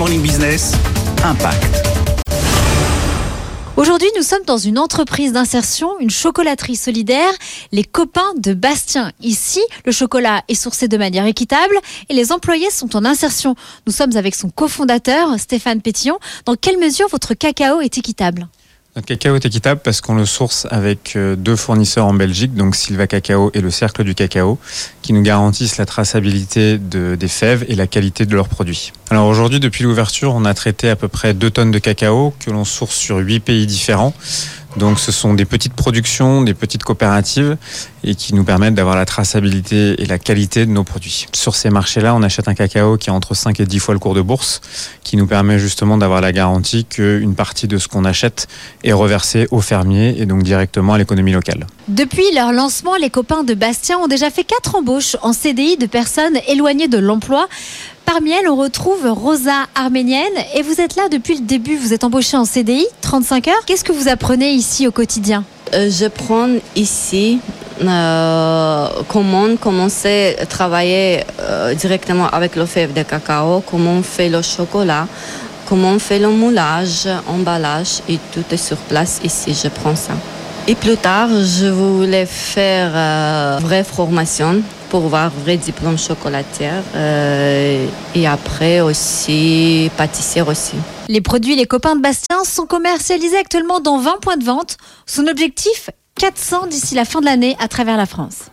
Morning Business, Impact. Aujourd'hui, nous sommes dans une entreprise d'insertion, une chocolaterie solidaire, les copains de Bastien. Ici, le chocolat est sourcé de manière équitable et les employés sont en insertion. Nous sommes avec son cofondateur, Stéphane Pétillon. Dans quelle mesure votre cacao est équitable? Notre cacao est équitable parce qu'on le source avec euh, deux fournisseurs en Belgique, donc Silva Cacao et le Cercle du Cacao, qui nous garantissent la traçabilité de, des fèves et la qualité de leurs produits. Alors aujourd'hui, depuis l'ouverture, on a traité à peu près 2 tonnes de cacao que l'on source sur 8 pays différents. Donc ce sont des petites productions, des petites coopératives et qui nous permettent d'avoir la traçabilité et la qualité de nos produits. Sur ces marchés-là, on achète un cacao qui est entre 5 et 10 fois le cours de bourse, qui nous permet justement d'avoir la garantie qu'une partie de ce qu'on achète est reversée aux fermiers et donc directement à l'économie locale. Depuis leur lancement, les copains de Bastien ont déjà fait 4 embauches en CDI de personnes éloignées de l'emploi. Parmi elles, on retrouve Rosa Arménienne et vous êtes là depuis le début. Vous êtes embauchée en CDI, 35 heures. Qu'est-ce que vous apprenez ici au quotidien? Euh, Je prends ici euh, comment commencer à travailler euh, directement avec le fève de cacao, comment on fait le chocolat, comment on fait le moulage, emballage et tout est sur place ici. Je prends ça. Et plus tard, je voulais faire euh, vraie formation pour avoir vrai diplôme chocolatière euh, et après aussi pâtissière aussi. Les produits Les Copains de Bastien sont commercialisés actuellement dans 20 points de vente. Son objectif 400 d'ici la fin de l'année à travers la France.